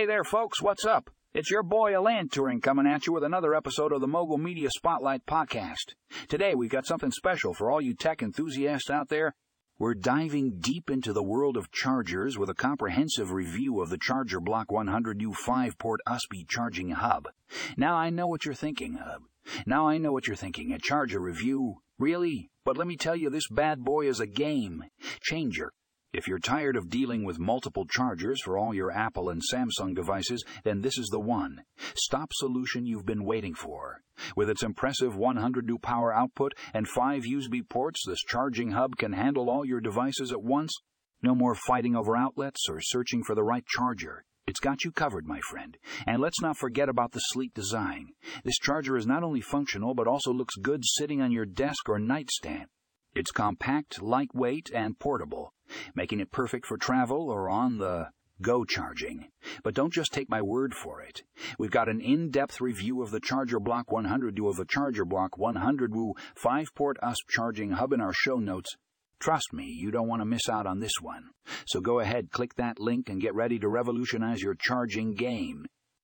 Hey there, folks, what's up? It's your boy Alan Turing coming at you with another episode of the Mogul Media Spotlight Podcast. Today we've got something special for all you tech enthusiasts out there. We're diving deep into the world of chargers with a comprehensive review of the Charger Block 100W 5-port USB charging hub. Now I know what you're thinking, Hub. Now I know what you're thinking. A charger review? Really? But let me tell you, this bad boy is a game changer. If you're tired of dealing with multiple chargers for all your Apple and Samsung devices, then this is the one. Stop solution you've been waiting for. With its impressive 100 new power output and 5 USB ports, this charging hub can handle all your devices at once. No more fighting over outlets or searching for the right charger. It's got you covered, my friend. And let's not forget about the sleek design. This charger is not only functional, but also looks good sitting on your desk or nightstand. It's compact, lightweight, and portable, making it perfect for travel or on the go charging. But don't just take my word for it. We've got an in-depth review of the Charger Block 100W of the Charger Block 100W 5-port USB charging hub in our show notes. Trust me, you don't want to miss out on this one. So go ahead, click that link, and get ready to revolutionize your charging game.